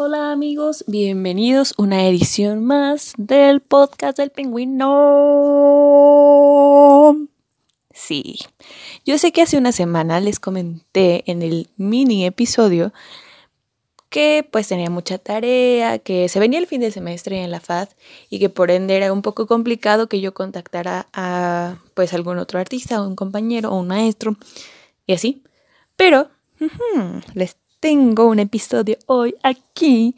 Hola amigos, bienvenidos a una edición más del podcast del pingüino. Sí, yo sé que hace una semana les comenté en el mini episodio que pues tenía mucha tarea, que se venía el fin de semestre en la FAD y que por ende era un poco complicado que yo contactara a pues algún otro artista un compañero o un maestro y así. Pero les tengo un episodio hoy aquí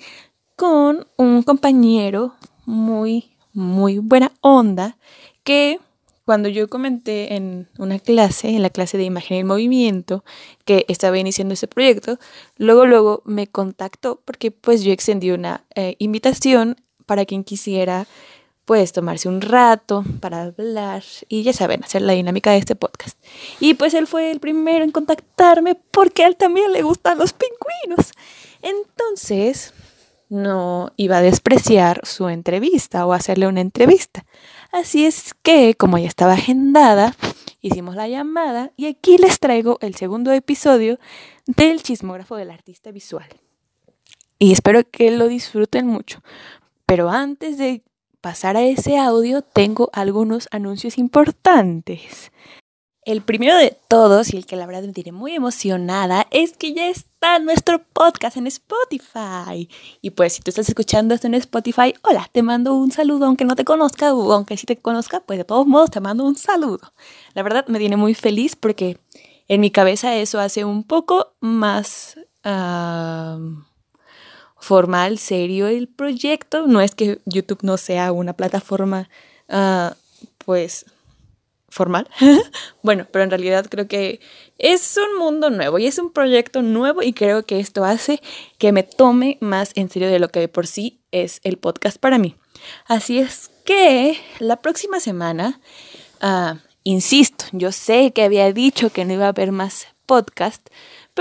con un compañero muy, muy buena onda que cuando yo comenté en una clase, en la clase de imagen y movimiento, que estaba iniciando ese proyecto, luego, luego me contactó porque pues yo extendí una eh, invitación para quien quisiera pues tomarse un rato para hablar y ya saben, hacer la dinámica de este podcast. Y pues él fue el primero en contactarme porque él también le gustan los pingüinos. Entonces, no iba a despreciar su entrevista o hacerle una entrevista. Así es que, como ya estaba agendada, hicimos la llamada y aquí les traigo el segundo episodio del chismógrafo del artista visual. Y espero que lo disfruten mucho. Pero antes de pasar a ese audio, tengo algunos anuncios importantes. El primero de todos, y el que la verdad me tiene muy emocionada, es que ya está nuestro podcast en Spotify. Y pues si tú estás escuchando esto en Spotify, hola, te mando un saludo, aunque no te conozca, o aunque sí te conozca, pues de todos modos te mando un saludo. La verdad me tiene muy feliz porque en mi cabeza eso hace un poco más formal, serio el proyecto. No es que YouTube no sea una plataforma, ah, pues, formal. bueno, pero en realidad creo que es un mundo nuevo y es un proyecto nuevo y creo que esto hace que me tome más en serio de lo que de por sí es el podcast para mí. Así es que la próxima semana, ah, insisto, yo sé que había dicho que no iba a haber más podcast,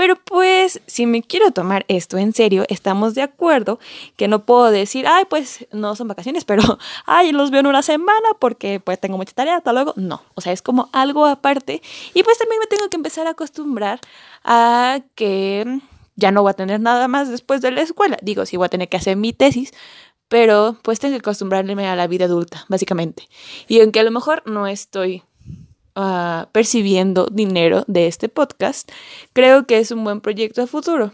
pero pues si me quiero tomar esto en serio, estamos de acuerdo que no puedo decir, ay, pues no son vacaciones, pero, ay, los veo en una semana porque pues tengo mucha tarea, hasta luego. No, o sea, es como algo aparte. Y pues también me tengo que empezar a acostumbrar a que ya no voy a tener nada más después de la escuela. Digo, sí voy a tener que hacer mi tesis, pero pues tengo que acostumbrarme a la vida adulta, básicamente. Y aunque a lo mejor no estoy Ah, percibiendo dinero de este podcast, creo que es un buen proyecto a futuro.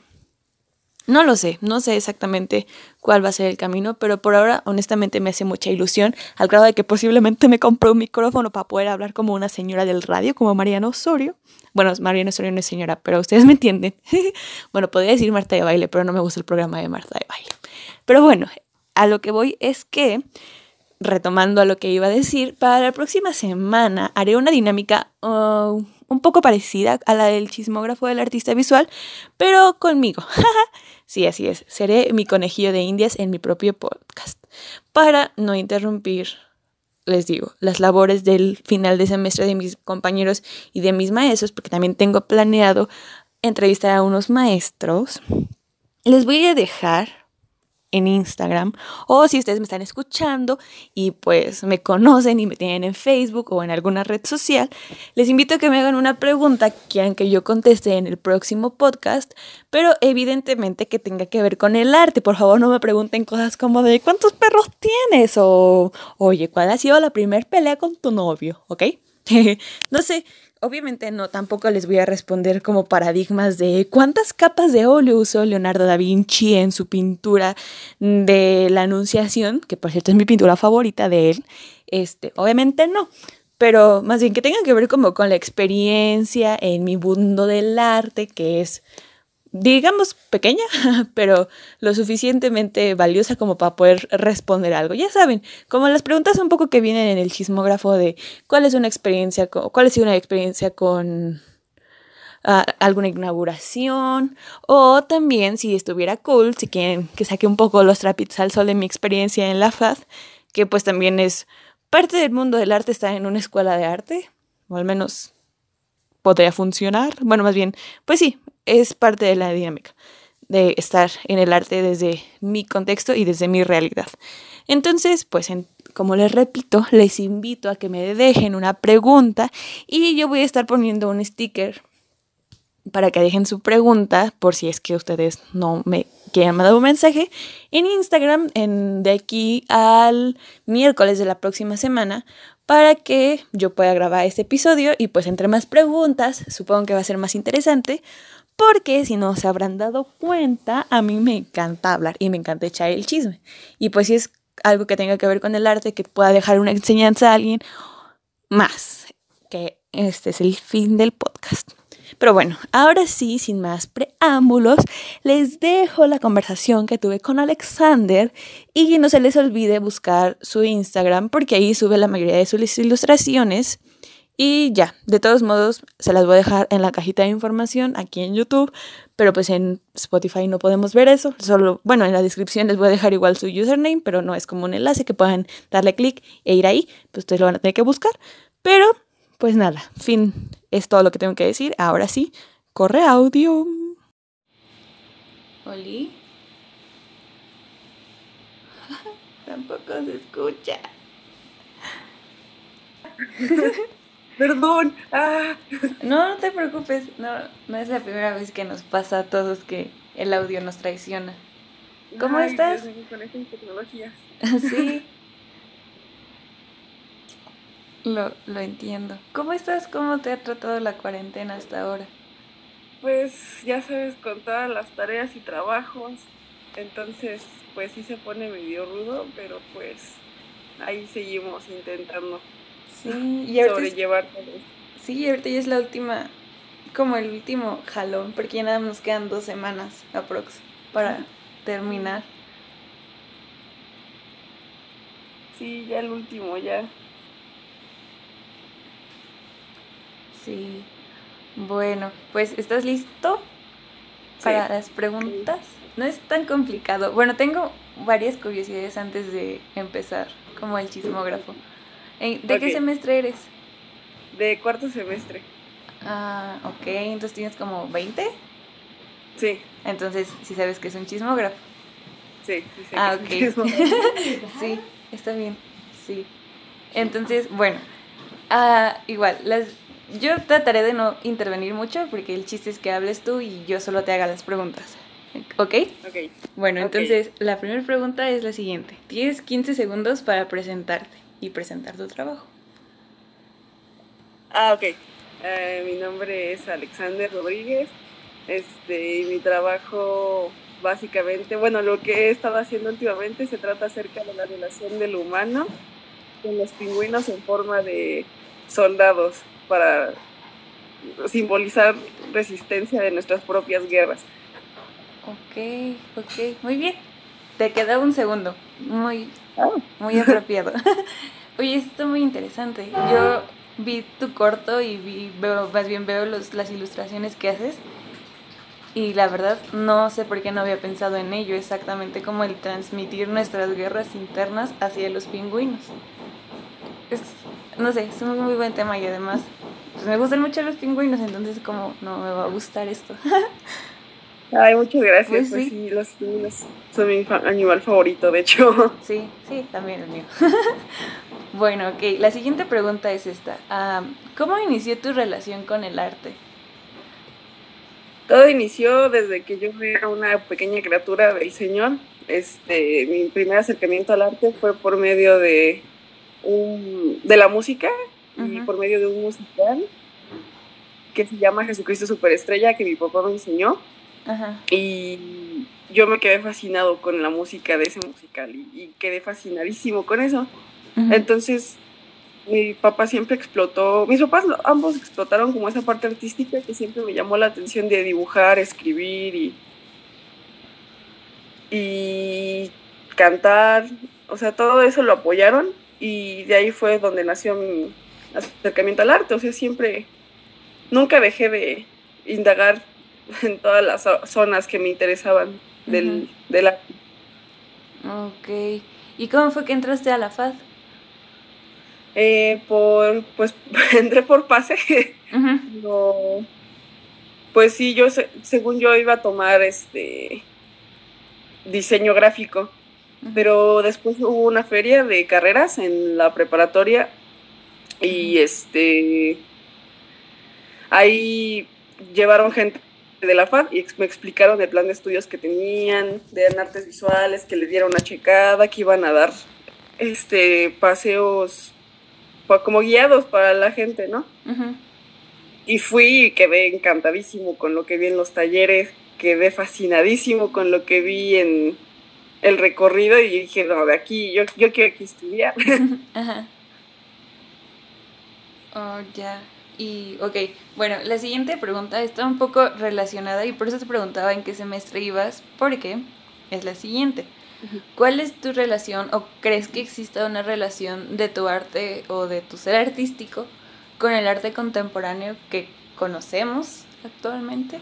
No lo sé, no sé exactamente cuál va a ser el camino, pero por ahora honestamente me hace mucha ilusión, al grado de que posiblemente me compré un micrófono para poder hablar como una señora del radio, como Mariana Osorio. Bueno, Mariana Osorio no es señora, pero ustedes me entienden. bueno, podría decir Marta de Baile, pero no me gusta el programa de Marta de Baile. Pero bueno, a lo que voy es que retomando a lo que iba a decir, para la próxima semana haré una dinámica uh, un poco parecida a la del chismógrafo del artista visual, pero conmigo. sí, así es. Seré mi conejillo de indias en mi propio podcast. Para no interrumpir, les digo, las labores del final de semestre de mis compañeros y de mis maestros, porque también tengo planeado entrevistar a unos maestros. Les voy a dejar en Instagram o si ustedes me están escuchando y pues me conocen y me tienen en Facebook o en alguna red social, les invito a que me hagan una pregunta que quieran que yo conteste en el próximo podcast, pero evidentemente que tenga que ver con el arte. Por favor, no me pregunten cosas como de ¿cuántos perros tienes? o oye, ¿cuál ha sido la primera pelea con tu novio? ¿Ok? no sé, Obviamente no, tampoco les voy a responder como paradigmas de cuántas capas de óleo usó Leonardo da Vinci en su pintura de la Anunciación, que por cierto es mi pintura favorita de él. Este, obviamente no, pero más bien que tengan que ver como con la experiencia en mi mundo del arte, que es digamos, pequeña, pero lo suficientemente valiosa como para poder responder algo. Ya saben, como las preguntas un poco que vienen en el chismógrafo de cuál es una experiencia, cuál ha sido una experiencia con ah, alguna inauguración, o también si estuviera cool, si quieren que saque un poco los trapitos al sol de mi experiencia en la FAD, que pues también es parte del mundo del arte estar en una escuela de arte, o al menos podría funcionar. Bueno, más bien, pues sí, es parte de la dinámica de estar en el arte desde mi contexto y desde mi realidad. Entonces, pues como les repito, les invito a que me dejen una pregunta y yo voy a estar poniendo un sticker para que dejen su pregunta por si es que ustedes no me que hayan mandado un mensaje en Instagram en, de aquí al miércoles de la próxima semana para que yo pueda grabar este episodio y pues entre más preguntas, supongo que va a ser más interesante, porque si no se habrán dado cuenta, a mí me encanta hablar y me encanta echar el chisme. Y pues si es algo que tenga que ver con el arte, que pueda dejar una enseñanza a alguien, más, que este es el fin del podcast. Pero bueno, ahora sí, sin más preámbulos, les dejo la conversación que tuve con Alexander y no se les olvide buscar su Instagram porque ahí sube la mayoría de sus ilustraciones. Y ya, de todos modos, se las voy a dejar en la cajita de información aquí en YouTube, pero pues en Spotify no podemos ver eso. Solo, bueno, en la descripción les voy a dejar igual su username, pero no es como un enlace que puedan darle clic e ir ahí, pues ustedes lo van a tener que buscar. Pero, pues nada, fin, es todo lo que tengo que decir. Ahora sí, corre audio. Oli. Tampoco se escucha. Perdón. Ah. No, no te preocupes. No, no es la primera vez que nos pasa a todos que el audio nos traiciona. ¿Cómo Ay, estás? Dios mío, con estas tecnologías. sí. Lo, lo entiendo. ¿Cómo estás? ¿Cómo te ha tratado la cuarentena hasta ahora? Pues ya sabes, con todas las tareas y trabajos, entonces pues sí se pone medio rudo, pero pues ahí seguimos intentando Sí, y ahorita, es- sobrellevar todo esto. sí, y ahorita ya es la última, como el último jalón, porque ya nada nos quedan dos semanas aprox para terminar. Sí, ya el último, ya. Sí. Bueno, pues ¿estás listo para Sí. las preguntas? No es tan complicado. Bueno, tengo varias curiosidades antes de empezar, como el chismógrafo. Eh, ¿De qué semestre eres? De cuarto semestre. Ah, ok, entonces tienes como 20. Sí, Entonces, sí sabes que es un chismógrafo. sí, sí. sé Ah, es ok. sí, está bien. Sí. Entonces, bueno, ah, igual, las, yo trataré de no intervenir mucho porque el chiste es que hables tú y yo solo te haga las preguntas. ¿Ok? Ok. Bueno, entonces la primera pregunta es la siguiente. Tienes 15 segundos para presentarte y presentar tu trabajo. Ah, ok. Eh, mi nombre es Alexander Rodríguez. Este, y mi trabajo básicamente, bueno, lo que he estado haciendo últimamente se trata acerca de la relación del humano con los pingüinos en forma de soldados para simbolizar resistencia de nuestras propias guerras. Ok, ok, muy bien. Te queda un segundo. Muy, Ah. muy apropiado. Oye, esto está muy interesante. Yo vi tu corto y vi, veo, más bien veo los, las ilustraciones que haces. Y la verdad, no sé por qué no había pensado en ello, exactamente como el transmitir nuestras guerras internas hacia los pingüinos. Es, no sé, es un muy buen tema y además, pues me gustan mucho los pingüinos, entonces como no me va a gustar esto. Ay, muchas gracias. Pues Pues, sí. sí. los pingüinos son mi animal favorito, de hecho. Sí, sí, también el mío. bueno, ok, la siguiente pregunta es esta. Ah, ¿Cómo inició tu relación con el arte? Todo inició desde que yo era una pequeña criatura del Señor. Este, mi primer acercamiento al arte fue por medio de un, de la música y por medio de un musical que se llama Jesucristo Superestrella que mi papá me enseñó. Y yo me quedé fascinado con la música de ese musical y, y quedé fascinadísimo con eso. Entonces, mi papá siempre explotó, mis papás ambos explotaron como esa parte artística que siempre me llamó la atención de dibujar, escribir y, y cantar, o sea, todo eso lo apoyaron y de ahí fue donde nació mi acercamiento al arte, o sea, siempre, nunca dejé de indagar en todas las zo- zonas que me interesaban del, Ujú. del arte. Ok. ¿Y cómo fue que entraste a la FAD? Eh, por, pues entré por pase. No. Pues sí, yo se- según yo iba a tomar este diseño gráfico. Pero después hubo una feria de carreras en la preparatoria y este ahí llevaron gente de la FAD y me explicaron el plan de estudios que tenían, de artes visuales, que le dieron una checada, que iban a dar este paseos como guiados para la gente, ¿no? Y fui y quedé encantadísimo con lo que vi en los talleres, quedé fascinadísimo con lo que vi en el recorrido y dije, no, de aquí, yo, yo quiero aquí estudiar. Ajá. Oh, ya. Y, ok, bueno, la siguiente pregunta está un poco relacionada y por eso te preguntaba en qué semestre ibas, porque es la siguiente. ¿Cuál es tu relación o crees que exista una relación de tu arte o de tu ser artístico con el arte contemporáneo que conocemos actualmente?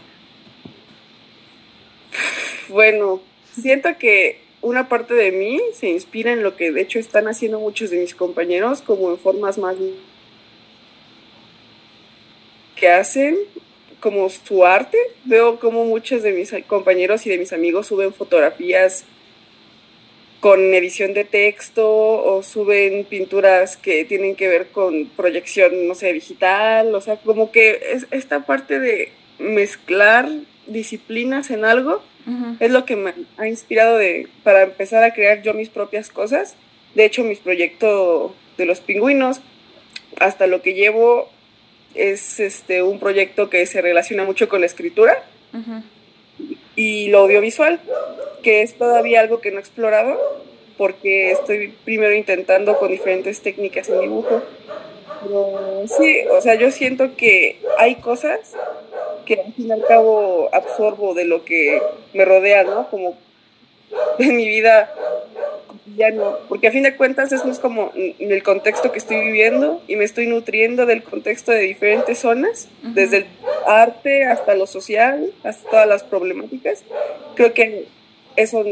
Bueno, siento que una parte de mí se inspira en lo que de hecho están haciendo muchos de mis compañeros, como en formas más que hacen como su arte. Veo como muchos de mis compañeros y de mis amigos suben fotografías con edición de texto o suben pinturas que tienen que ver con proyección, no sé, digital, o sea, como que es esta parte de mezclar disciplinas en algo es lo que me ha inspirado de, para empezar a crear yo mis propias cosas. De hecho, mis proyectos de los pingüinos, hasta lo que llevo es este, un proyecto que se relaciona mucho con la escritura y lo audiovisual, que es todavía algo que no he explorado porque estoy primero intentando con diferentes técnicas en dibujo. Pero sí, o sea, yo siento que hay cosas que al fin y al cabo absorbo de lo que me rodea, ¿no? Como en mi vida ya no, porque a fin de cuentas eso es como en el contexto que estoy viviendo y me estoy nutriendo del contexto de diferentes zonas, desde el arte hasta lo social, hasta todas las problemáticas. Creo que eso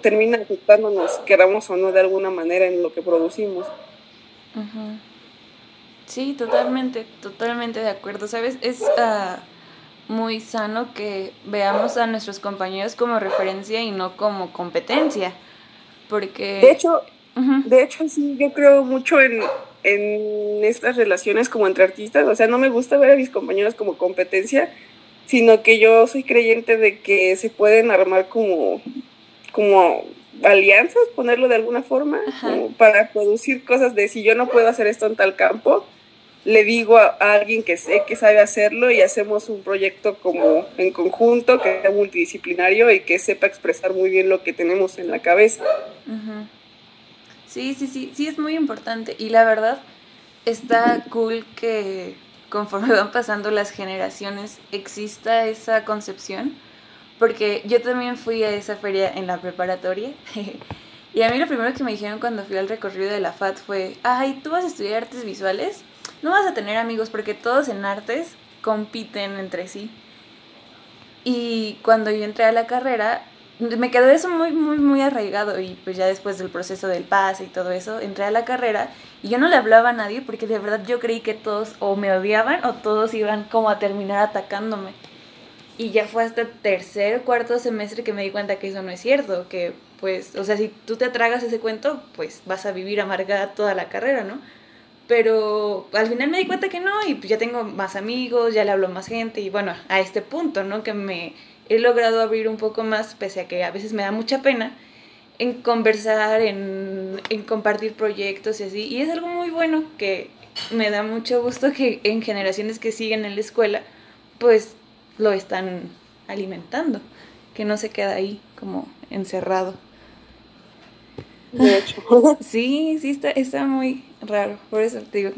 termina afectándonos, queramos o no, de alguna manera en lo que producimos. Sí, totalmente, totalmente de acuerdo. ¿Sabes? Es uh, muy sano que veamos a nuestros compañeros como referencia y no como competencia. Porque... De hecho, de hecho sí, yo creo mucho en, en estas relaciones como entre artistas. O sea, no me gusta ver a mis compañeros como competencia, sino que yo soy creyente de que se pueden armar como, como alianzas, ponerlo de alguna forma, para producir cosas de si yo no puedo hacer esto en tal campo, le digo a, alguien que sé que sabe hacerlo y hacemos un proyecto como en conjunto, que sea multidisciplinario y que sepa expresar muy bien lo que tenemos en la cabeza. Sí, sí, sí, sí es muy importante y la verdad está cool que conforme van pasando las generaciones exista esa concepción, porque yo también fui a esa feria en la preparatoria. Y a mí lo primero que me dijeron cuando fui al recorrido de la FAT fue, ay, ¿tú vas a estudiar artes visuales? No vas a tener amigos porque todos en artes compiten entre sí. Y cuando yo entré a la carrera, me quedó eso muy, muy, muy arraigado y pues ya después del proceso del pase y todo eso, entré a la carrera y yo no le hablaba a nadie porque de verdad yo creí que todos o me odiaban o todos iban como a terminar atacándome. Y ya fue hasta tercer, cuarto semestre que me di cuenta que eso no es cierto, que pues, o sea, si tú te tragas ese cuento, pues vas a vivir amargada toda la carrera, ¿no? Pero al final me di cuenta que no y pues ya tengo más amigos, ya le hablo a más gente y bueno, a este punto, ¿no? Que me he logrado abrir un poco más, pese a que a veces me da mucha pena, en conversar, en, en compartir proyectos y así. Y es algo muy bueno que me da mucho gusto que en generaciones que siguen en la escuela, pues lo están alimentando, que no se queda ahí como encerrado. De hecho. sí, sí, está, está muy, raro. Por eso digo,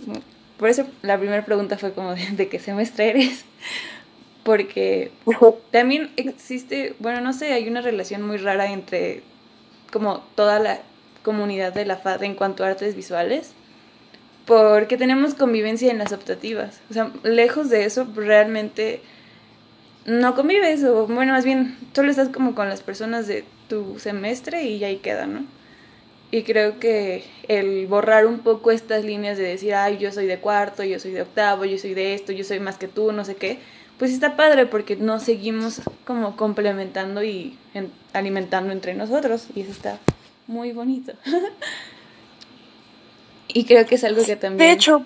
por eso la primera pregunta fue como de, qué semestre eres. Porque también existe, bueno, no sé, hay una relación muy rara entre como toda la comunidad de la FAD en cuanto a artes visuales. Porque tenemos convivencia en las optativas. O sea, lejos de eso, realmente no convives. O bueno, más bien, solo estás como con las personas de tu semestre y ahí queda, ¿no? Y creo que el borrar un poco estas líneas de decir, ay, yo soy de cuarto, yo soy de octavo, yo soy de esto, yo soy más que tú, no sé qué, pues está padre porque nos seguimos como complementando y alimentando entre nosotros y eso está muy bonito. y creo que es algo que también... De hecho...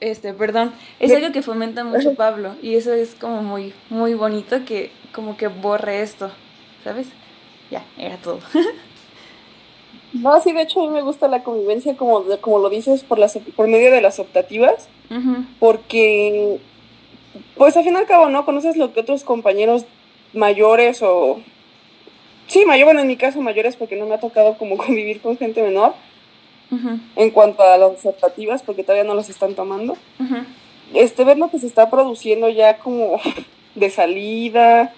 Este, perdón, es algo que fomenta mucho Pablo y eso es como muy, muy bonito que como que borre esto, ¿sabes? Ya, era todo. no, sí, de hecho a mí me gusta la convivencia, como, como lo dices, por, las, por medio de las optativas, porque, pues al fin y al cabo, ¿no? Conoces lo que otros compañeros mayores o... Sí, mayor, bueno, en mi caso mayores porque no me ha tocado como convivir con gente menor en cuanto a las optativas porque todavía no las están tomando. Este, ver lo que se está produciendo ya como de salida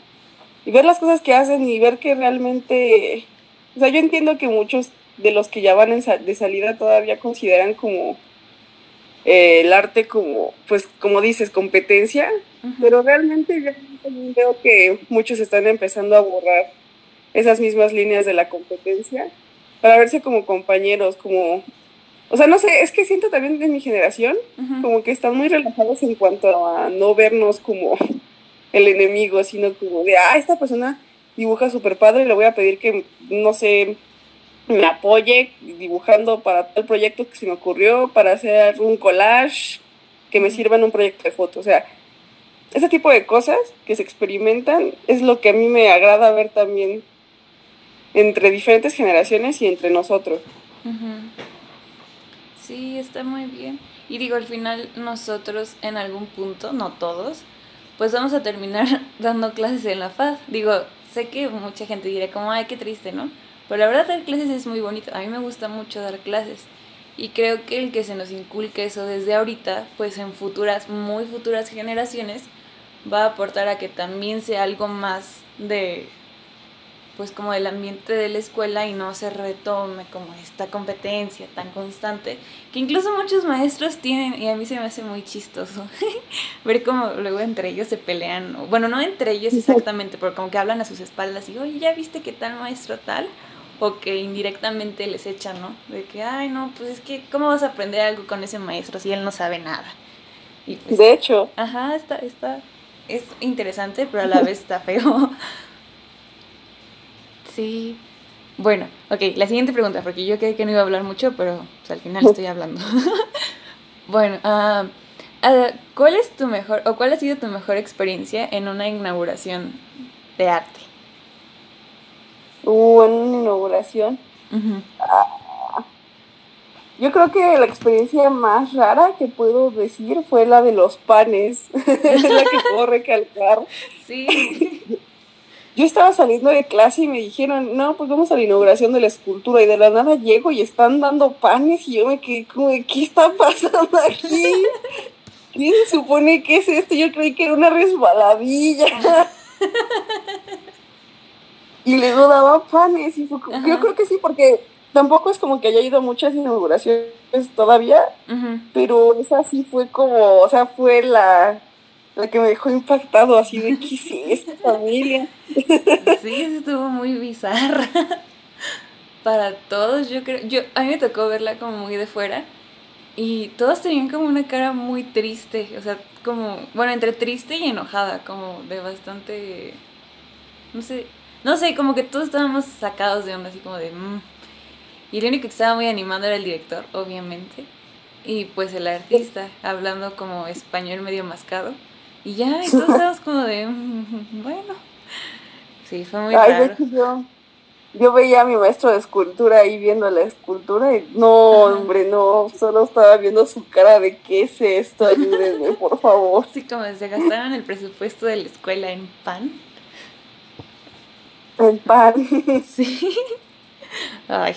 y ver las cosas que hacen y ver que realmente, o sea, yo entiendo que muchos de los que ya van en de salida todavía consideran como eh, el arte como, pues como dices, competencia, pero realmente yo también veo que muchos están empezando a borrar esas mismas líneas de la competencia para verse como compañeros, como o sea, no sé, es que siento también de mi generación como que están muy relajados en cuanto a no vernos como el enemigo, sino como de, ah, esta persona dibuja súper padre, le voy a pedir que, no sé, me apoye dibujando para el proyecto que se me ocurrió, para hacer un collage, que me sirva en un proyecto de foto. O sea, ese tipo de cosas que se experimentan es lo que a mí me agrada ver también entre diferentes generaciones y entre nosotros. Sí, está muy bien. Y digo, al final nosotros en algún punto, no todos, pues vamos a terminar dando clases en la FAD. Digo, sé que mucha gente dirá como, ay, qué triste, ¿no? Pero la verdad dar clases es muy bonito. A mí me gusta mucho dar clases. Y creo que el que se nos inculque eso desde ahorita, pues en futuras, muy futuras generaciones, va a aportar a que también sea algo más de pues como el ambiente de la escuela y no se retome como esta competencia tan constante que incluso muchos maestros tienen y a mí se me hace muy chistoso ver cómo luego entre ellos se pelean, bueno, no entre ellos exactamente, pero como que hablan a sus espaldas y, oye, ¿ya viste qué tal maestro tal? O que indirectamente les echan, ¿no? De que, ay, no, pues es que, ¿cómo vas a aprender algo con ese maestro si él no sabe nada? Y pues, de hecho. Ajá, está, está, es interesante, pero a la vez está feo. Sí. Bueno, ok, la siguiente pregunta, porque yo creí que no iba a hablar mucho, pero pues, al final estoy hablando. bueno, uh, ¿cuál es tu mejor, o cuál ha sido tu mejor experiencia en una inauguración de arte? Uh, en una inauguración. Ah, yo creo que la experiencia más rara que puedo decir fue la de los panes. es la que puedo recalcar. Sí. Yo estaba saliendo de clase y me dijeron, no, pues vamos a la inauguración de la escultura y de la nada llego y están dando panes y yo me quedé como, ¿qué está pasando aquí? ¿Quién se supone que es esto? Yo creí que era una resbaladilla. Y luego daba panes y fue yo creo que sí, porque tampoco es como que haya ido a muchas inauguraciones todavía, pero esa sí fue como, o sea, fue la la que me dejó impactado, así de ¿qué es esta familia? Sí, estuvo muy bizarra. Para todos, yo creo, yo, a mí me tocó verla como muy de fuera y todos tenían como una cara muy triste, o sea, como, bueno, entre triste y enojada, como de bastante, no sé, no sé, como que todos estábamos sacados de onda, así como de... Mm". Y el único que estaba muy animado era el director, obviamente, y pues el artista, hablando como español medio mascado. Y ya, entonces como de, mm, bueno, sí, fue muy Ay, raro. Yo, yo veía a mi maestro de escultura ahí viendo la escultura y no, hombre, no, solo estaba viendo su cara de qué es esto, ayúdenme, por favor. Sí, como se gastaron el presupuesto de la escuela en pan. En pan. Sí. Ay,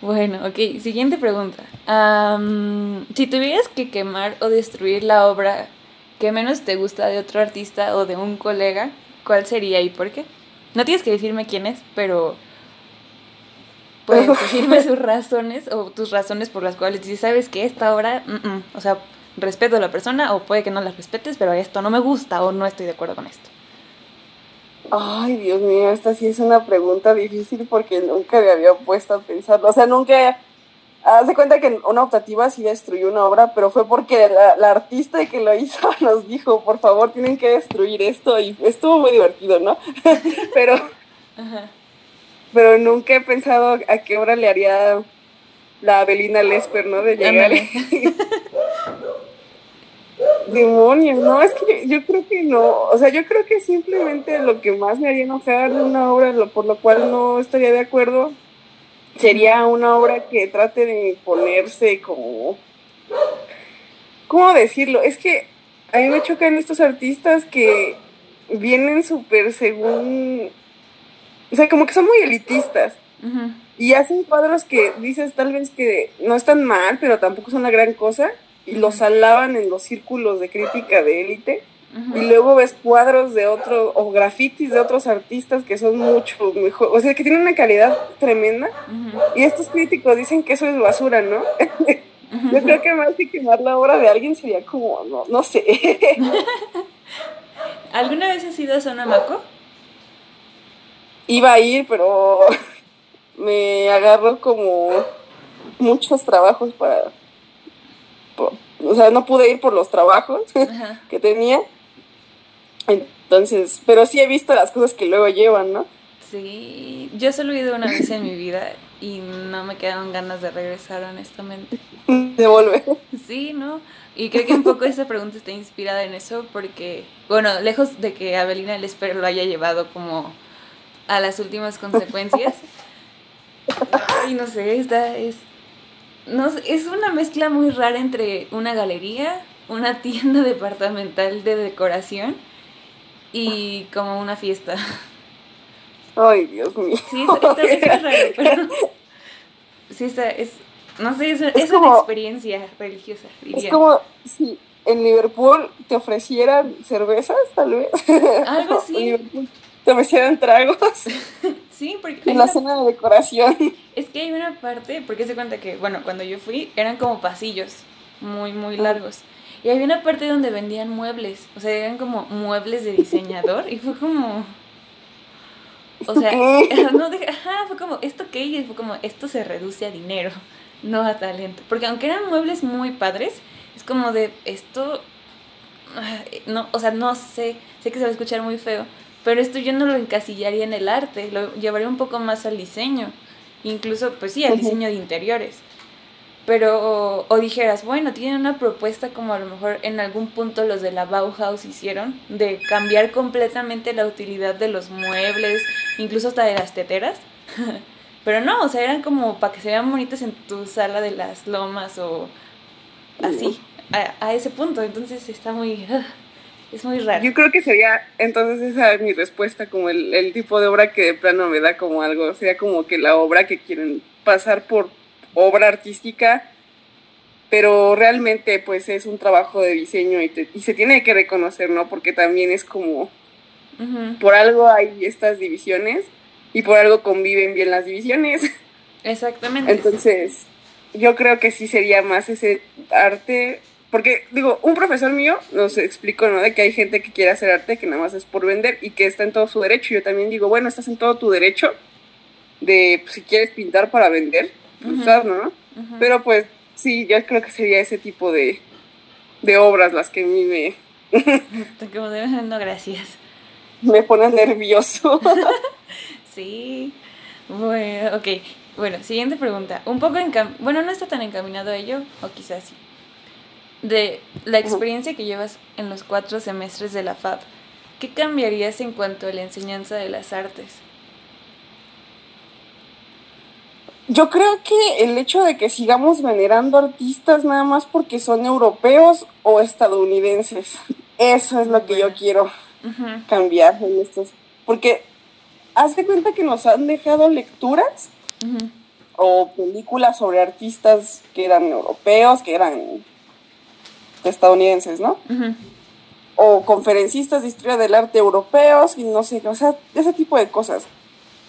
bueno, ok, siguiente pregunta. si tuvieras que quemar o destruir la obra ¿Qué menos te gusta de otro artista o de un colega, ¿cuál sería y por qué? No tienes que decirme quién es, pero puedes decirme sus razones o tus razones por las cuales dices, sabes que esta obra, o sea, respeto a la persona o puede que no la respetes, pero esto no me gusta o no estoy de acuerdo con esto. Ay, Dios mío, esta sí es una pregunta difícil porque nunca me había puesto a pensarlo. O sea, nunca Haz de cuenta que una optativa sí destruyó una obra, pero fue porque la, artista que lo hizo nos dijo, por favor, tienen que destruir esto y estuvo muy divertido, ¿no? pero, pero nunca he pensado a qué obra le haría la Abelina Lesper, ¿no? De llegar. Demonios, no, es que yo, creo que no, o sea, yo creo que simplemente lo que más me haría enojar de una obra, lo, por lo cual no estaría de acuerdo, sería una obra que trate de ponerse como, ¿cómo decirlo? Es que a mí me chocan estos artistas que vienen súper según, o sea, como que son muy elitistas. Y hacen cuadros que dices tal vez que no están mal, pero tampoco son la gran cosa y los alaban en los círculos de crítica de élite. Y luego ves cuadros de otros, o grafitis de otros artistas que son mucho mejor, o sea, que tienen una calidad tremenda. Y estos críticos dicen que eso es basura, ¿no? Yo creo que más que quemar la obra de alguien sería como, no, no sé. ¿Alguna vez has ido a Sonamaco? Iba a ir, pero me agarró como muchos trabajos para o sea, no pude ir por los trabajos que tenía. Entonces, pero sí he visto las cosas que luego llevan, ¿no? Sí, yo solo he ido una vez en mi vida y no me quedaron ganas de regresar, honestamente. De volver. Sí, ¿no? Y creo que un poco esa pregunta está inspirada en eso porque, bueno, lejos de que Abelina Lesper lo haya llevado como a las últimas consecuencias. Ay, no sé, esta es no, es una mezcla muy rara entre una galería, una tienda departamental de decoración y como una fiesta. Ay, Dios mío. Sí, está, es raro, pero sí está, es, no sé, es, una experiencia religiosa. Es como si en Liverpool te ofrecieran cervezas, tal vez. Algo así. te ofrecieran tragos. Sí, porque... En la zona de decoración. Es que hay una parte, porque se cuenta que, bueno, cuando yo fui eran como pasillos muy, muy largos. Y había una parte donde vendían muebles, o sea, eran como muebles de diseñador y fue como... O sea, no, ajá, fue como, ¿esto qué? Y fue como, esto se reduce a dinero, no a talento. Porque aunque eran muebles muy padres, es como de, esto, no, o sea, no sé, sé que se va a escuchar muy feo, pero esto yo no lo encasillaría en el arte, lo llevaría un poco más al diseño, incluso pues sí, al diseño de interiores. Pero, o, dijeras, bueno, tienen una propuesta como a lo mejor en algún punto los de la Bauhaus hicieron, de cambiar completamente la utilidad de los muebles, incluso hasta de las teteras. Pero no, o sea, eran como para que se vean bonitas en tu sala de las lomas o así, a, a ese punto. Entonces está muy... Es muy raro. Yo creo que sería, entonces esa es mi respuesta, como el, el tipo de obra que de plano me da como algo, sería como que la obra que quieren pasar por obra artística, pero realmente pues es un trabajo de diseño y, y se tiene que reconocer, ¿no? Porque también es como, por algo hay estas divisiones y por algo conviven bien las divisiones. Exactamente. Entonces, yo creo que sí sería más ese arte porque, digo, un profesor mío nos explicó, ¿no? De que hay gente que quiere hacer arte que nada más es por vender y que está en todo su derecho. Yo también digo, bueno, estás en todo tu derecho de pues, si quieres pintar para vender, pues ¿no? Pero pues sí, yo creo que sería ese tipo de, de obras las que a mí me... No, gracias. Me ponen nervioso. sí. Bueno, ok. Bueno, siguiente pregunta. Un poco encam bueno, no está tan encaminado a ello, o quizás sí de la experiencia que llevas en los cuatro semestres de la FAB, ¿qué cambiarías en cuanto a la enseñanza de las artes? Yo creo que el hecho de que sigamos venerando artistas nada más porque son europeos o estadounidenses, eso es lo que yo quiero cambiar en estos. Porque haz de cuenta que nos han dejado lecturas o películas sobre artistas que eran europeos, que eran estadounidenses, ¿no? O conferencistas de historia del arte europeos y no sé, o sea, ese tipo de cosas.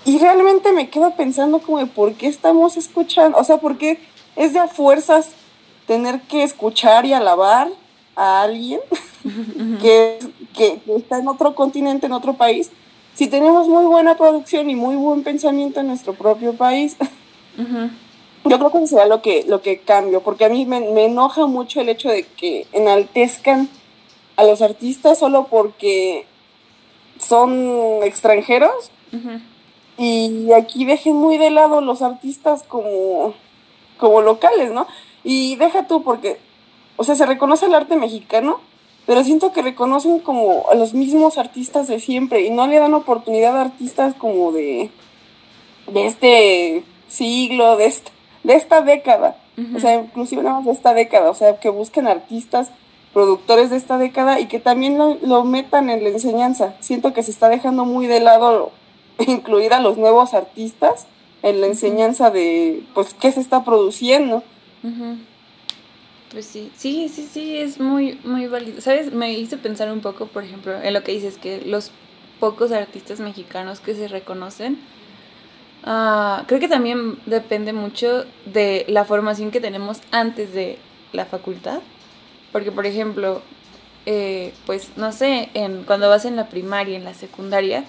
Y realmente me quedo pensando como de por qué estamos escuchando, o sea, por qué es de a fuerzas tener que escuchar y alabar a alguien que, que, está en otro continente, en otro país, si tenemos muy buena producción y muy buen pensamiento en nuestro propio país. Yo creo que eso sería lo que, lo que cambio, porque a mí me, enoja mucho el hecho de que enaltezcan a los artistas solo porque son extranjeros y aquí dejen muy de lado los artistas como, como locales, ¿no? Y deja tú porque, o sea, se reconoce el arte mexicano, pero siento que reconocen como a los mismos artistas de siempre y no le dan oportunidad a artistas como de, de este siglo, de esta, de esta década. O sea, inclusive nada más de esta década, o sea, que busquen artistas, productores de esta década y que también lo, lo metan en la enseñanza. Siento que se está dejando muy de lado incluir a los nuevos artistas en la enseñanza de, pues, qué se está produciendo. Pues sí, sí, sí, sí, es muy, muy válido. ¿Sabes? Me hizo pensar un poco, por ejemplo, en lo que dices, que los pocos artistas mexicanos que se reconocen, uh, creo que también depende mucho de la formación que tenemos antes de la facultad. Porque, por ejemplo, eh, pues, no sé, en, cuando vas en la primaria, en la secundaria,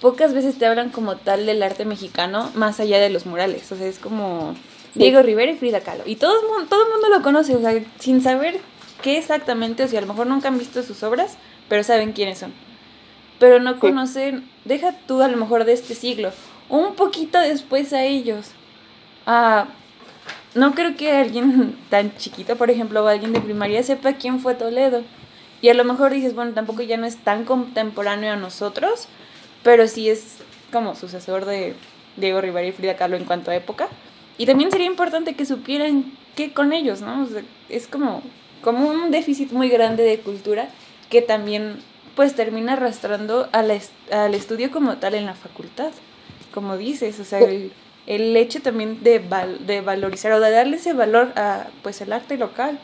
pocas veces te hablan como tal del arte mexicano más allá de los murales. O sea, es como Diego Rivera y Frida Kahlo. Y todo, todo el mundo lo conoce, o sea, sin saber qué exactamente, o sea, a lo mejor nunca han visto sus obras, pero saben quiénes son. Pero no conocen, deja tú a lo mejor de este siglo, un poquito después a ellos. Ah, no creo que alguien tan chiquito, por ejemplo, o alguien de primaria sepa quién fue Toledo. Y a lo mejor dices, bueno, tampoco ya no es tan contemporáneo a nosotros, pero sí es como sucesor de Diego Rivera y Frida Kahlo en cuanto a época. Y también sería importante que supieran qué con ellos, ¿no? es como, como un déficit muy grande de cultura que también pues termina arrastrando al estudio como tal en la facultad, como dices, o sea, el, hecho también de, de valorizar o de darle ese valor a pues el arte local.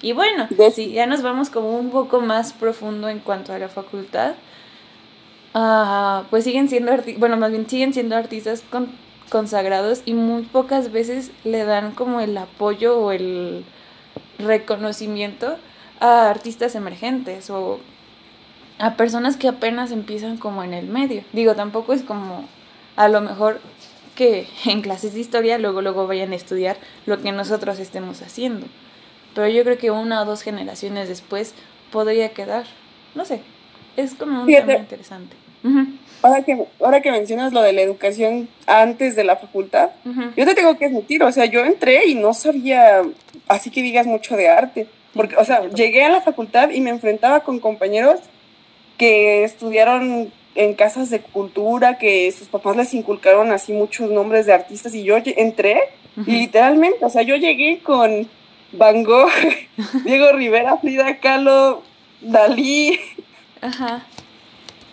Y bueno, si ya nos vamos como un poco más profundo en cuanto a la facultad, uh, pues siguen siendo, bueno, más bien siguen siendo artistas con consagrados y muy pocas veces le dan como el apoyo o el reconocimiento a artistas emergentes o a personas que apenas empiezan como en el medio. Digo, tampoco es como a lo mejor que en clases de historia luego luego vayan a estudiar lo que nosotros estemos haciendo. Pero yo creo que una o dos generaciones después podría quedar, no sé, es como un tema interesante. Ahora que, ahora que mencionas lo de la educación antes de la facultad, yo te tengo que admitir, o sea, yo entré y no sabía, así que digas mucho de arte, porque, o sea, llegué a la facultad y me enfrentaba con compañeros que estudiaron en casas de cultura, que sus papás les inculcaron así muchos nombres de artistas y yo entré y literalmente, o sea, yo llegué con Van Gogh, Diego Rivera, Frida Kahlo, Dalí. Ajá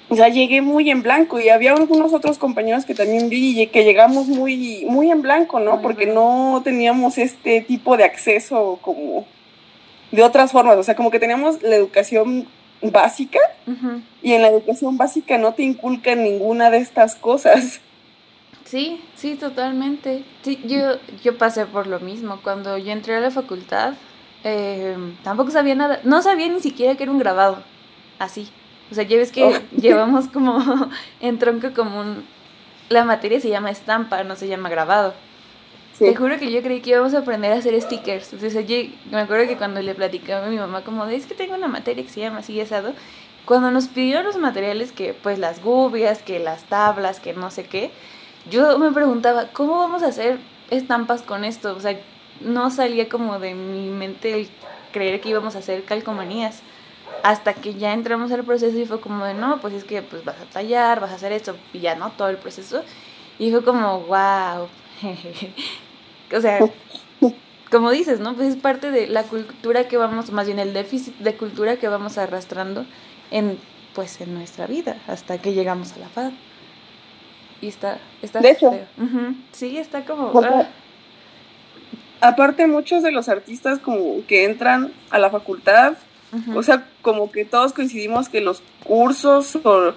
o sea, llegué muy en blanco y había algunos otros compañeros que también vi que llegamos muy, muy en blanco, ¿no? Porque no teníamos este tipo de acceso como de otras formas, o sea, como que teníamos la educación básica y en la educación básica no te inculcan ninguna de estas cosas. Sí, sí, totalmente. Sí, yo, yo pasé por lo mismo. Cuando yo entré a la facultad, eh, tampoco sabía nada, no sabía ni siquiera que era un grabado, así. O sea, ya ves que oh. llevamos como en tronco común, la materia se llama estampa, no se llama grabado. Te juro que yo creí que íbamos a aprender a hacer stickers. O sea, yo me acuerdo que cuando le platicaba a mi mamá como de, es que tengo una materia que se llama así asado, cuando nos pidió los materiales que pues las gubias, que las tablas, que no sé qué, yo me preguntaba, ¿cómo vamos a hacer estampas con esto? O sea, no salía como de mi mente el creer que íbamos a hacer calcomanías hasta que ya entramos al proceso y fue como de, no, pues es que pues vas a tallar, vas a hacer esto, y ya no, todo el proceso. Y fue como, wow. o sea, como dices, ¿no? Pues es parte de la cultura que vamos, más bien el déficit de cultura que vamos arrastrando en, pues, en nuestra vida, hasta que llegamos a la paz. Y está, está de hecho, sí, está como... Ah. Aparte, muchos de los artistas como que entran a la facultad o sea, como que todos coincidimos que los cursos o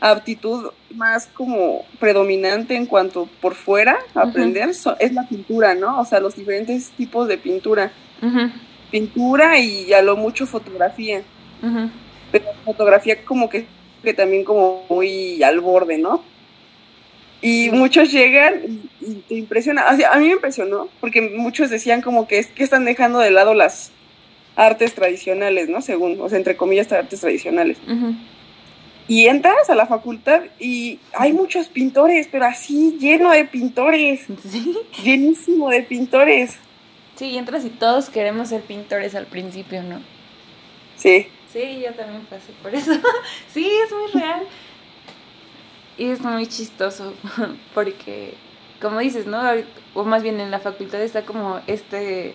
aptitud más como predominante en cuanto por fuera aprender es la pintura, ¿no? O sea, los diferentes tipos de pintura. Pintura y a lo mucho fotografía. Pero fotografía como que, que también como muy al borde, ¿no? Y muchos llegan y, te impresiona. O sea, a mí me impresionó, porque muchos decían como que es que están dejando de lado las artes tradicionales, ¿no? Según, o sea, entre comillas, artes tradicionales. Y entras a la facultad y hay muchos pintores, pero así lleno de pintores. Sí. Llenísimo de pintores. Sí, entras y todos queremos ser pintores al principio, ¿no? Sí. Sí, yo también pasé por eso. sí, es muy real. Y es muy chistoso porque, como dices, ¿no? O más bien en la facultad está como este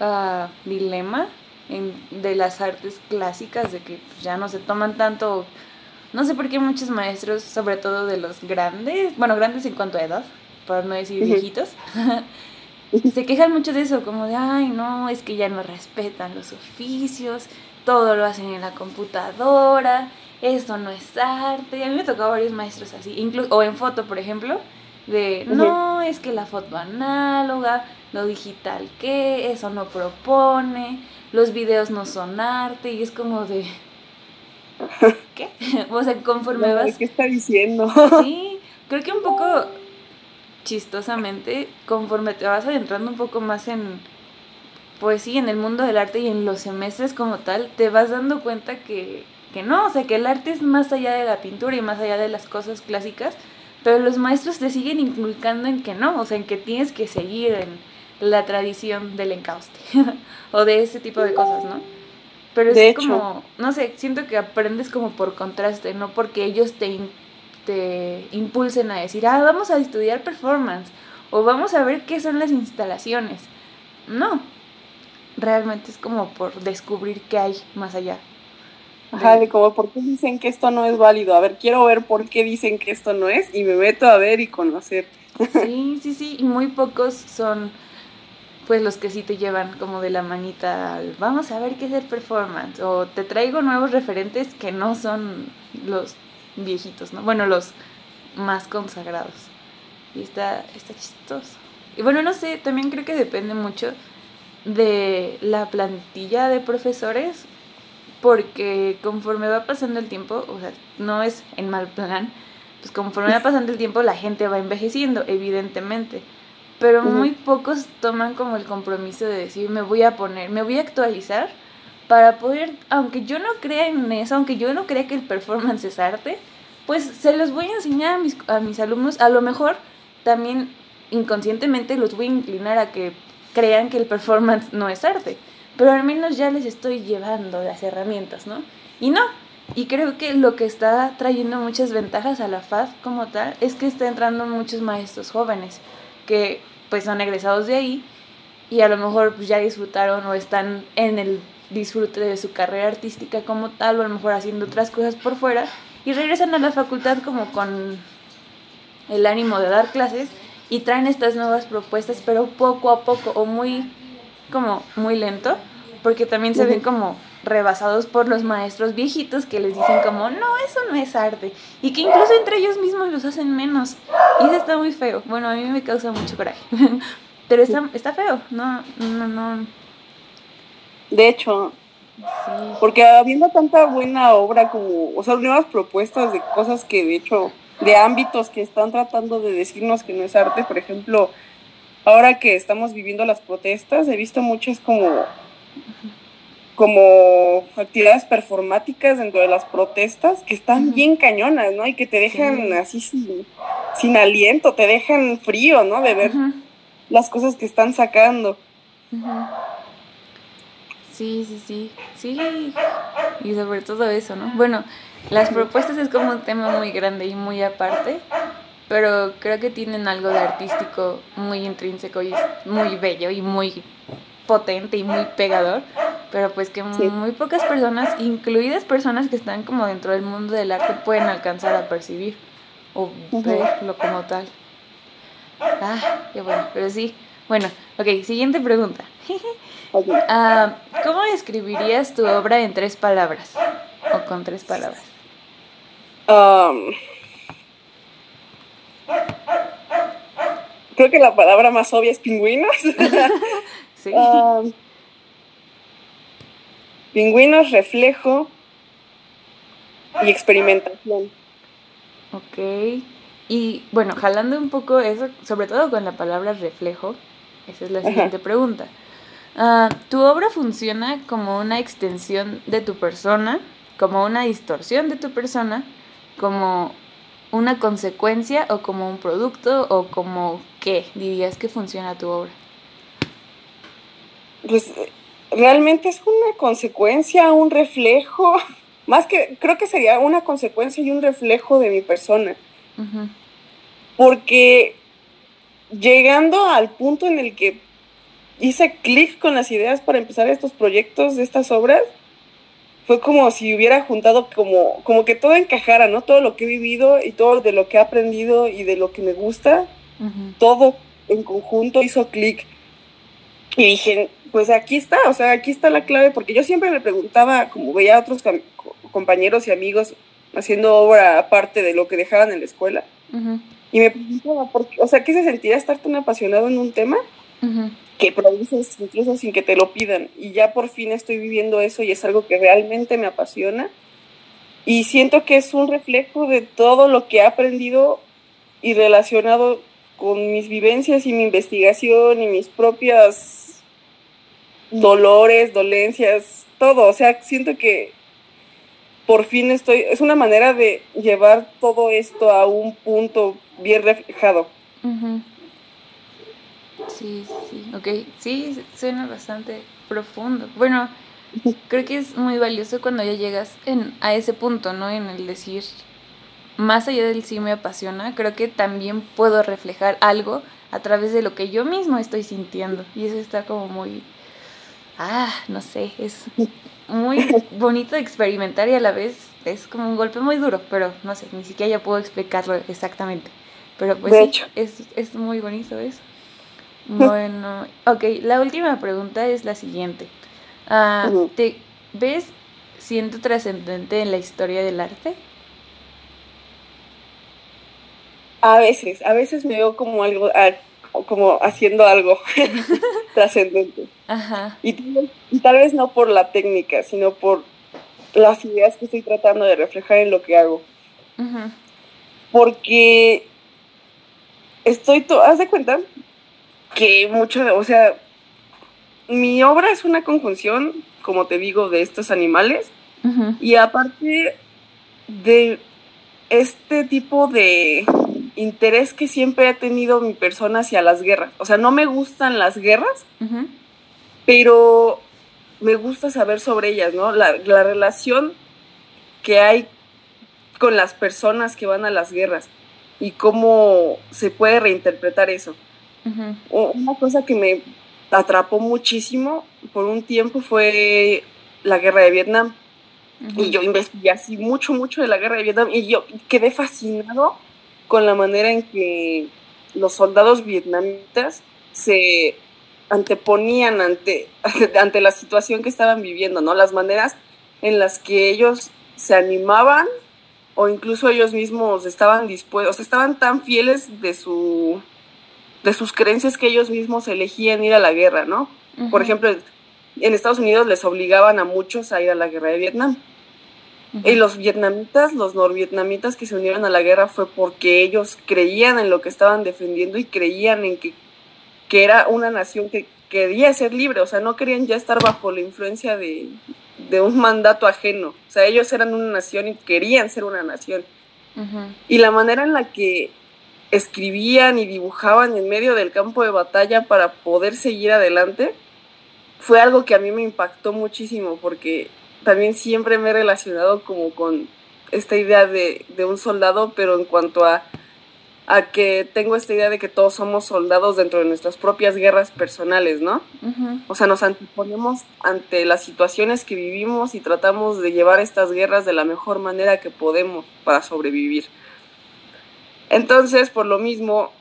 uh, dilema en, de las artes clásicas, de que pues, ya no se toman tanto, no sé por qué muchos maestros, sobre todo de los grandes, bueno, grandes en cuanto a edad, para no decir viejitos, se quejan mucho de eso, como de, ay, no, es que ya no respetan los oficios, todo lo hacen en la computadora, eso no es arte. Y a mí me tocó varios maestros así, incluso, o en foto, por ejemplo, de, no, es que la foto análoga, lo digital qué, eso no propone, los videos no son arte, y es como de... ¿Qué? o sea, conforme vas... ¿Qué está diciendo? sí, creo que un poco chistosamente, conforme te vas adentrando un poco más en, pues sí, en el mundo del arte y en los semestres como tal, te vas dando cuenta que, que no, o sea, que el arte es más allá de la pintura y más allá de las cosas clásicas, pero los maestros te siguen inculcando en que no, o sea, en que tienes que seguir en la tradición del encauste o de ese tipo de cosas, ¿no? Pero es como, no sé, siento que aprendes como por contraste, no porque ellos te, te impulsen a decir, ah, vamos a estudiar performance o vamos a ver qué son las instalaciones. No, realmente es como por descubrir qué hay más allá. Ajá, de como por qué dicen que esto no es válido. A ver, quiero ver por qué dicen que esto no es y me meto a ver y conocer. Sí, sí, sí, y muy pocos son pues los que sí te llevan como de la manita al vamos a ver qué es el performance o te traigo nuevos referentes que no son los viejitos, ¿no? Bueno, los más consagrados. Y está, está chistoso. Y bueno, no sé, también creo que depende mucho de la plantilla de profesores, porque conforme va pasando el tiempo, o sea, no es en mal plan, pues conforme va pasando el tiempo la gente va envejeciendo, evidentemente. Pero muy pocos toman como el compromiso de decir, me voy a poner, me voy a actualizar para poder, aunque yo no crea en eso, aunque yo no crea que el performance es arte, pues se los voy a enseñar a mis, a mis alumnos, a lo mejor también inconscientemente los voy a inclinar a que crean que el performance no es arte, pero al menos ya les estoy llevando las herramientas, ¿no? Y no, y creo que lo que está trayendo muchas ventajas a la FAD como tal es que está entrando muchos maestros jóvenes que pues son egresados de ahí y a lo mejor pues, ya disfrutaron o están en el disfrute de su carrera artística como tal o a lo mejor haciendo otras cosas por fuera y regresan a la facultad como con el ánimo de dar clases y traen estas nuevas propuestas, pero poco a poco o muy como muy lento, porque también se ven como rebasados por los maestros viejitos que les dicen como, no, eso no es arte. Y que incluso entre ellos mismos los hacen menos. Y eso está muy feo. Bueno, a mí me causa mucho coraje. Pero está, está feo. No, no, no. De hecho, porque habiendo tanta buena obra como, o sea, nuevas propuestas de cosas que de hecho de ámbitos que están tratando de decirnos que no es arte. Por ejemplo, ahora que estamos viviendo las protestas, he visto muchas como, como actividades performáticas dentro de las protestas que están bien cañonas, ¿no? Y que te dejan así sin, aliento, te dejan frío, ¿no? De ver las cosas que están sacando. Sí, sí, sí, sí. Y sobre todo eso, ¿no? Bueno, las propuestas es como un tema muy grande y muy aparte, pero creo que tienen algo de artístico muy intrínseco y muy bello y muy potente y muy pegador, pero pues que muy pocas personas, incluidas personas que están como dentro del mundo del arte, pueden alcanzar a percibir o verlo como tal. Ah, qué bueno, pero sí. Bueno, ok, siguiente pregunta. Ah, ¿Cómo describirías tu obra en tres palabras? O con tres palabras. creo que la palabra más obvia es pingüinos. sí. pingüinos, reflejo y experimentación. Ok. Y bueno, jalando un poco eso, sobre todo con la palabra reflejo, esa es la siguiente pregunta. Ah, ¿Tu obra funciona como una extensión de tu persona, como una distorsión de tu persona, como una consecuencia o como un producto o como qué dirías que funciona tu obra? Pues realmente es una consecuencia, un reflejo, más que creo que sería una consecuencia y un reflejo de mi persona. Porque llegando al punto en el que hice clic con las ideas para empezar estos proyectos, estas obras, fue como si hubiera juntado como, como que todo encajara, ¿no? Todo lo que he vivido y todo de lo que he aprendido y de lo que me gusta, todo en conjunto hizo clic. Y dije, pues aquí está, o sea, aquí está la clave, porque yo siempre me preguntaba, como veía a otros compañeros y amigos haciendo obra aparte de lo que dejaban en la escuela, y me preguntaba, por qué, o sea, ¿qué se sentía estar tan apasionado en un tema? que produces incluso sin que te lo pidan. Y ya por fin estoy viviendo eso y es algo que realmente me apasiona. Y siento que es un reflejo de todo lo que he aprendido y relacionado con mis vivencias y mi investigación y mis propias dolores, dolencias, todo. O sea, siento que por fin estoy, es una manera de llevar todo esto a un punto bien reflejado. Sí, sí, ok. Sí, suena bastante profundo. Bueno, creo que es muy valioso cuando ya llegas en, a ese punto, ¿no? En el decir, más allá del sí me apasiona, creo que también puedo reflejar algo a través de lo que yo mismo estoy sintiendo. Y eso está como muy, ah, no sé, es muy bonito de experimentar y a la vez es como un golpe muy duro, pero no sé, ni siquiera ya puedo explicarlo exactamente. Pero pues sí, es, es muy bonito eso. Bueno, ok, la última pregunta es la siguiente. Ah, ¿Te ves siendo trascendente en la historia del arte? A veces, a veces me veo como algo, ah, como haciendo algo trascendente. Ajá. Y, tal vez no por la técnica, sino por las ideas que estoy tratando de reflejar en lo que hago. Porque estoy, haz de cuenta que mucho, o sea, mi obra es una conjunción, como te digo, de estos animales y aparte de este tipo de interés que siempre ha tenido mi persona hacia las guerras. O sea, no me gustan las guerras, pero me gusta saber sobre ellas, ¿no? La, la relación que hay con las personas que van a las guerras y cómo se puede reinterpretar eso. Una cosa que me atrapó muchísimo por un tiempo fue la guerra de Vietnam. Y yo investigué así mucho, mucho de la guerra de Vietnam y yo quedé fascinado con la manera en que los soldados vietnamitas se anteponían ante, ante la situación que estaban viviendo, ¿no? Las maneras en las que ellos se animaban o incluso ellos mismos estaban dispuestos, estaban tan fieles de su de sus creencias que ellos mismos elegían ir a la guerra, ¿no? Por ejemplo, en Estados Unidos les obligaban a muchos a ir a la guerra de Vietnam. Y los vietnamitas, los norvietnamitas que se unieron a la guerra fue porque ellos creían en lo que estaban defendiendo y creían en que, que era una nación que quería ser libre, o sea, no querían ya estar bajo la influencia de, de un mandato ajeno. O sea, ellos eran una nación y querían ser una nación. Y la manera en la que escribían y dibujaban en medio del campo de batalla para poder seguir adelante, fue algo que a mí me impactó muchísimo porque también siempre me he relacionado como con esta idea de, un soldado, pero en cuanto a, a, que tengo esta idea de que todos somos soldados dentro de nuestras propias guerras personales, ¿no? O sea, nos anteponemos ante las situaciones que vivimos y tratamos de llevar estas guerras de la mejor manera que podemos para sobrevivir. Entonces, por lo mismo,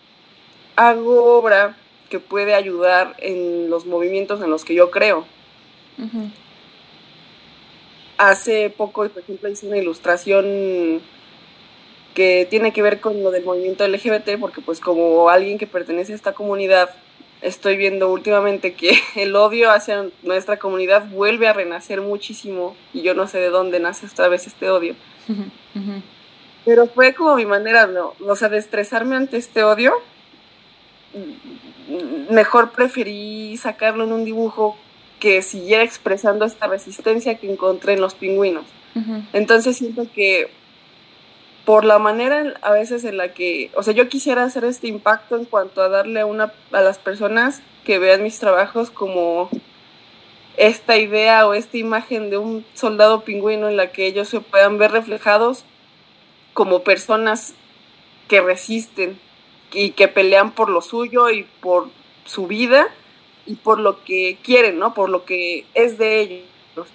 hago obra que puede ayudar en los movimientos en los que yo creo. Hace poco, por ejemplo, hice una ilustración que tiene que ver con lo del movimiento LGBT, porque pues como alguien que pertenece a esta comunidad, estoy viendo últimamente que el odio hacia nuestra comunidad vuelve a renacer muchísimo y yo no sé de dónde nace otra vez este odio. Pero fue como mi manera, ¿no? O sea, de estresarme ante este odio. Mejor preferí sacarlo en un dibujo que siguiera expresando esta resistencia que encontré en los pingüinos. Entonces siento que por la manera a veces en la que, o sea, yo quisiera hacer este impacto en cuanto a darle a, una, a las personas que vean mis trabajos como esta idea o esta imagen de un soldado pingüino en la que ellos se puedan ver reflejados como personas que resisten y que pelean por lo suyo y por su vida y por lo que quieren, ¿no? Por lo que es de ellos.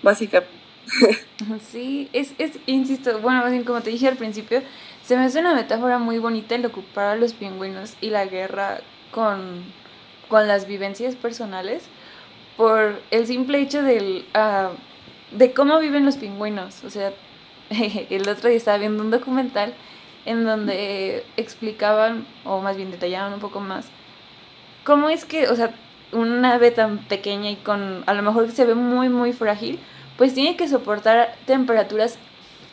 Básicamente. Sí, es, es, insisto, bueno, más bien como te dije al principio, se me hace una metáfora muy bonita el ocupar a los pingüinos y la guerra con, con las vivencias personales por el simple hecho del, uh, de cómo viven los pingüinos. O sea, el otro día estaba viendo un documental en donde explicaban, o más bien detallaban un poco más, cómo es que, o sea, una ave tan pequeña y con, a lo mejor se ve muy, muy frágil, pues tiene que soportar temperaturas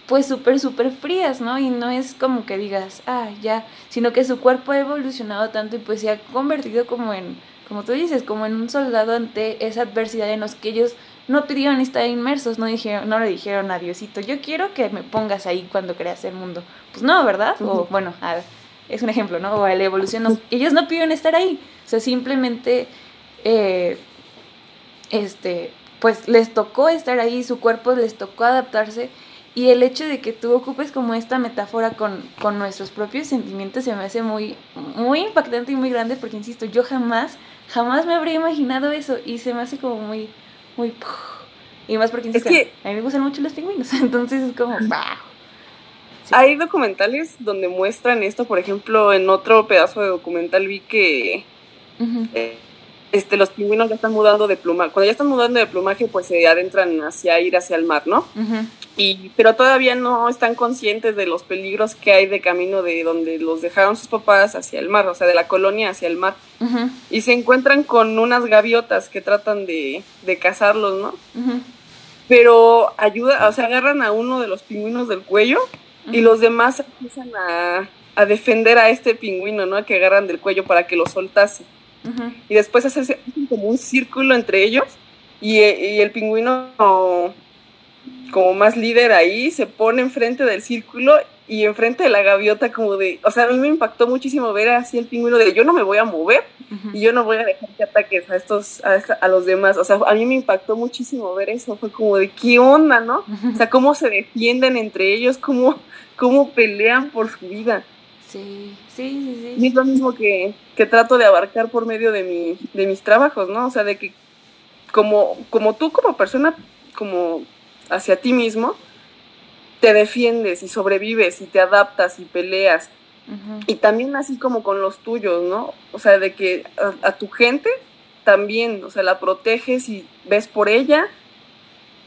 pues súper, súper frías, ¿no? Y no es como que digas, ah, ya, sino que su cuerpo ha evolucionado tanto y pues se ha convertido como en, como tú dices, como en un soldado ante esa adversidad en los que ellos no pidieron estar inmersos, no dijeron, no le dijeron a Diosito, yo quiero que me pongas ahí cuando creas el mundo. Pues no, ¿verdad? O bueno, es un ejemplo, ¿no? O la evolución, ellos no pidieron estar ahí, o sea, simplemente, eh, este, pues les tocó estar ahí, su cuerpo les tocó adaptarse y el hecho de que tú ocupes como esta metáfora con, con nuestros propios sentimientos se me hace muy, muy impactante y muy grande porque, insisto, yo jamás, jamás me habría imaginado eso y se me hace como muy muy... Y más porque es que, a mí me gustan mucho los pingüinos, entonces es como... Hay documentales donde muestran esto, por ejemplo, en otro pedazo de documental vi que eh, este, los pingüinos ya están mudando de plumaje. Cuando ya están mudando de plumaje, pues se adentran hacia ir hacia el mar, ¿no? y, pero todavía no están conscientes de los peligros que hay de camino de donde los dejaron sus papás hacia el mar, o sea, de la colonia hacia el mar. Y se encuentran con unas gaviotas que tratan de, de cazarlos, ¿no? Pero ayuda, o sea, agarran a uno de los pingüinos del cuello y los demás empiezan a, a defender a este pingüino, ¿no? Que agarran del cuello para que lo soltase. Y después hacen como un círculo entre ellos y, el pingüino como, más líder ahí se pone enfrente del círculo y enfrente de la gaviota como de, o sea, a mí me impactó muchísimo ver así el pingüino de yo no me voy a mover y yo no voy a dejar que ataques a estos, a, a, los demás, o sea, a mí me impactó muchísimo ver eso, fue como de qué onda, ¿no? O sea, cómo se defienden entre ellos, cómo, cómo pelean por su vida. Sí, sí, sí, sí. Y es lo mismo que, que trato de abarcar por medio de, mi, de mis trabajos, ¿no? O sea, de que como, como tú como persona, como hacia ti mismo, te defiendes y sobrevives y te adaptas y peleas. Y también así como con los tuyos, ¿no? O sea, de que a, tu gente también, o sea, la proteges y ves por ella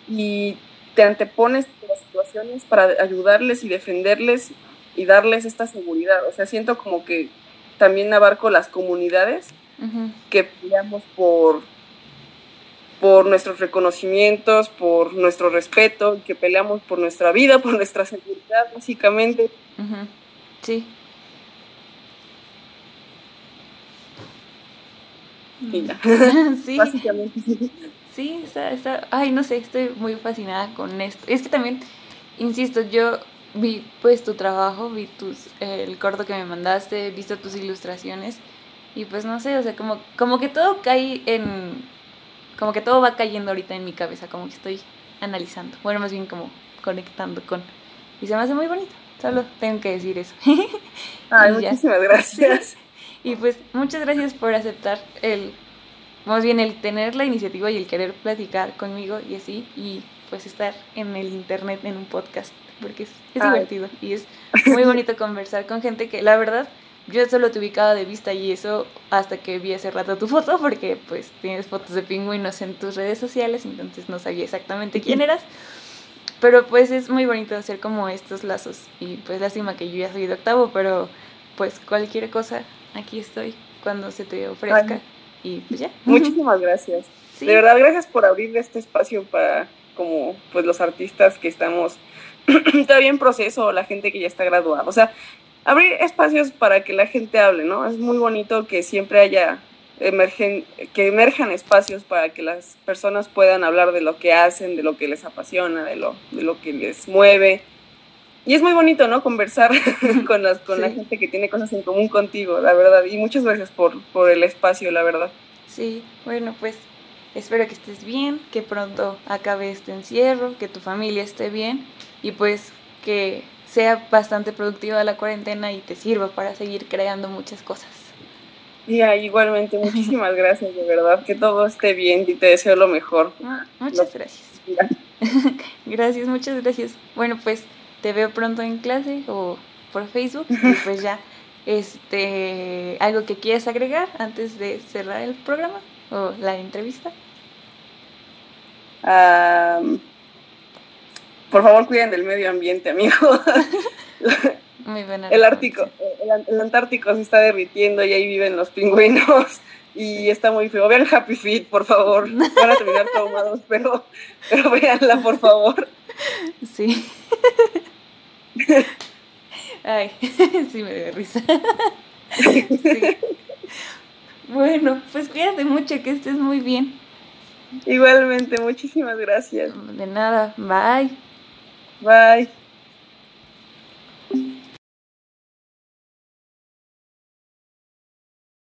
y te antepones a las situaciones para ayudarles y defenderles y darles esta seguridad. O sea, siento como que también abarco las comunidades que peleamos por, por nuestros reconocimientos, por nuestro respeto, que peleamos por nuestra vida, por nuestra seguridad, básicamente. Sí. Y ya. sí. Básicamente sí. Sí, está, está, ay, no sé, estoy muy fascinada con esto. Es que también, insisto, yo vi pues tu trabajo, vi tus, el corto que me mandaste, he visto tus ilustraciones y pues no sé, o sea, como, como que todo cae en, como que todo va cayendo ahorita en mi cabeza, como que estoy analizando, bueno, más bien como conectando con, y se me hace muy bonito, solo tengo que decir eso. Ay, muchísimas gracias. Y pues muchas gracias por aceptar el, más bien el tener la iniciativa y el querer platicar conmigo y así, y pues estar en el internet en un podcast porque es, divertido y es muy bonito conversar con gente que la verdad yo solo te ubicaba de vista y eso hasta que vi hace rato tu foto porque pues tienes fotos de pingüinos en tus redes sociales entonces no sabía exactamente quién eras. Pero pues es muy bonito hacer como estos lazos y pues lástima que yo ya soy de octavo pero pues cualquier cosa aquí estoy cuando se te ofrezca y pues ya. Muchísimas gracias. De verdad gracias por abrir este espacio para como pues los artistas que estamos todavía en proceso, la gente que ya está graduada. O sea, abrir espacios para que la gente hable, ¿no? Es muy bonito que siempre haya emergen, que emerjan espacios para que las personas puedan hablar de lo que hacen, de lo que les apasiona, de lo, de lo que les mueve. Y es muy bonito, ¿no? Conversar con, las, con la gente que tiene cosas en común contigo, la verdad. Y muchas gracias por, por el espacio, la verdad. Sí, bueno, pues espero que estés bien, que pronto acabe este encierro, que tu familia esté bien y pues que sea bastante productiva la cuarentena y te sirva para seguir creando muchas cosas. Ya, igualmente, muchísimas gracias, de verdad, que todo esté bien y te deseo lo mejor. Ah, muchas gracias. gracias, muchas gracias. Bueno, pues te veo pronto en clase o por Facebook y pues ya, este, algo que quieras agregar antes de cerrar el programa o la entrevista. Por favor, cuiden del medio ambiente, amigo. Muy buena. El, Ártico, el, Antártico se está derritiendo y ahí viven los pingüinos y está muy feo. Vean Happy Feet, por favor. Van a terminar traumados, pero, pero véanla, por favor. Sí. Ay, sí me dio risa. Bueno, pues cuídate mucho, que estés muy bien. Igualmente, muchísimas gracias. De nada, bye. Bye.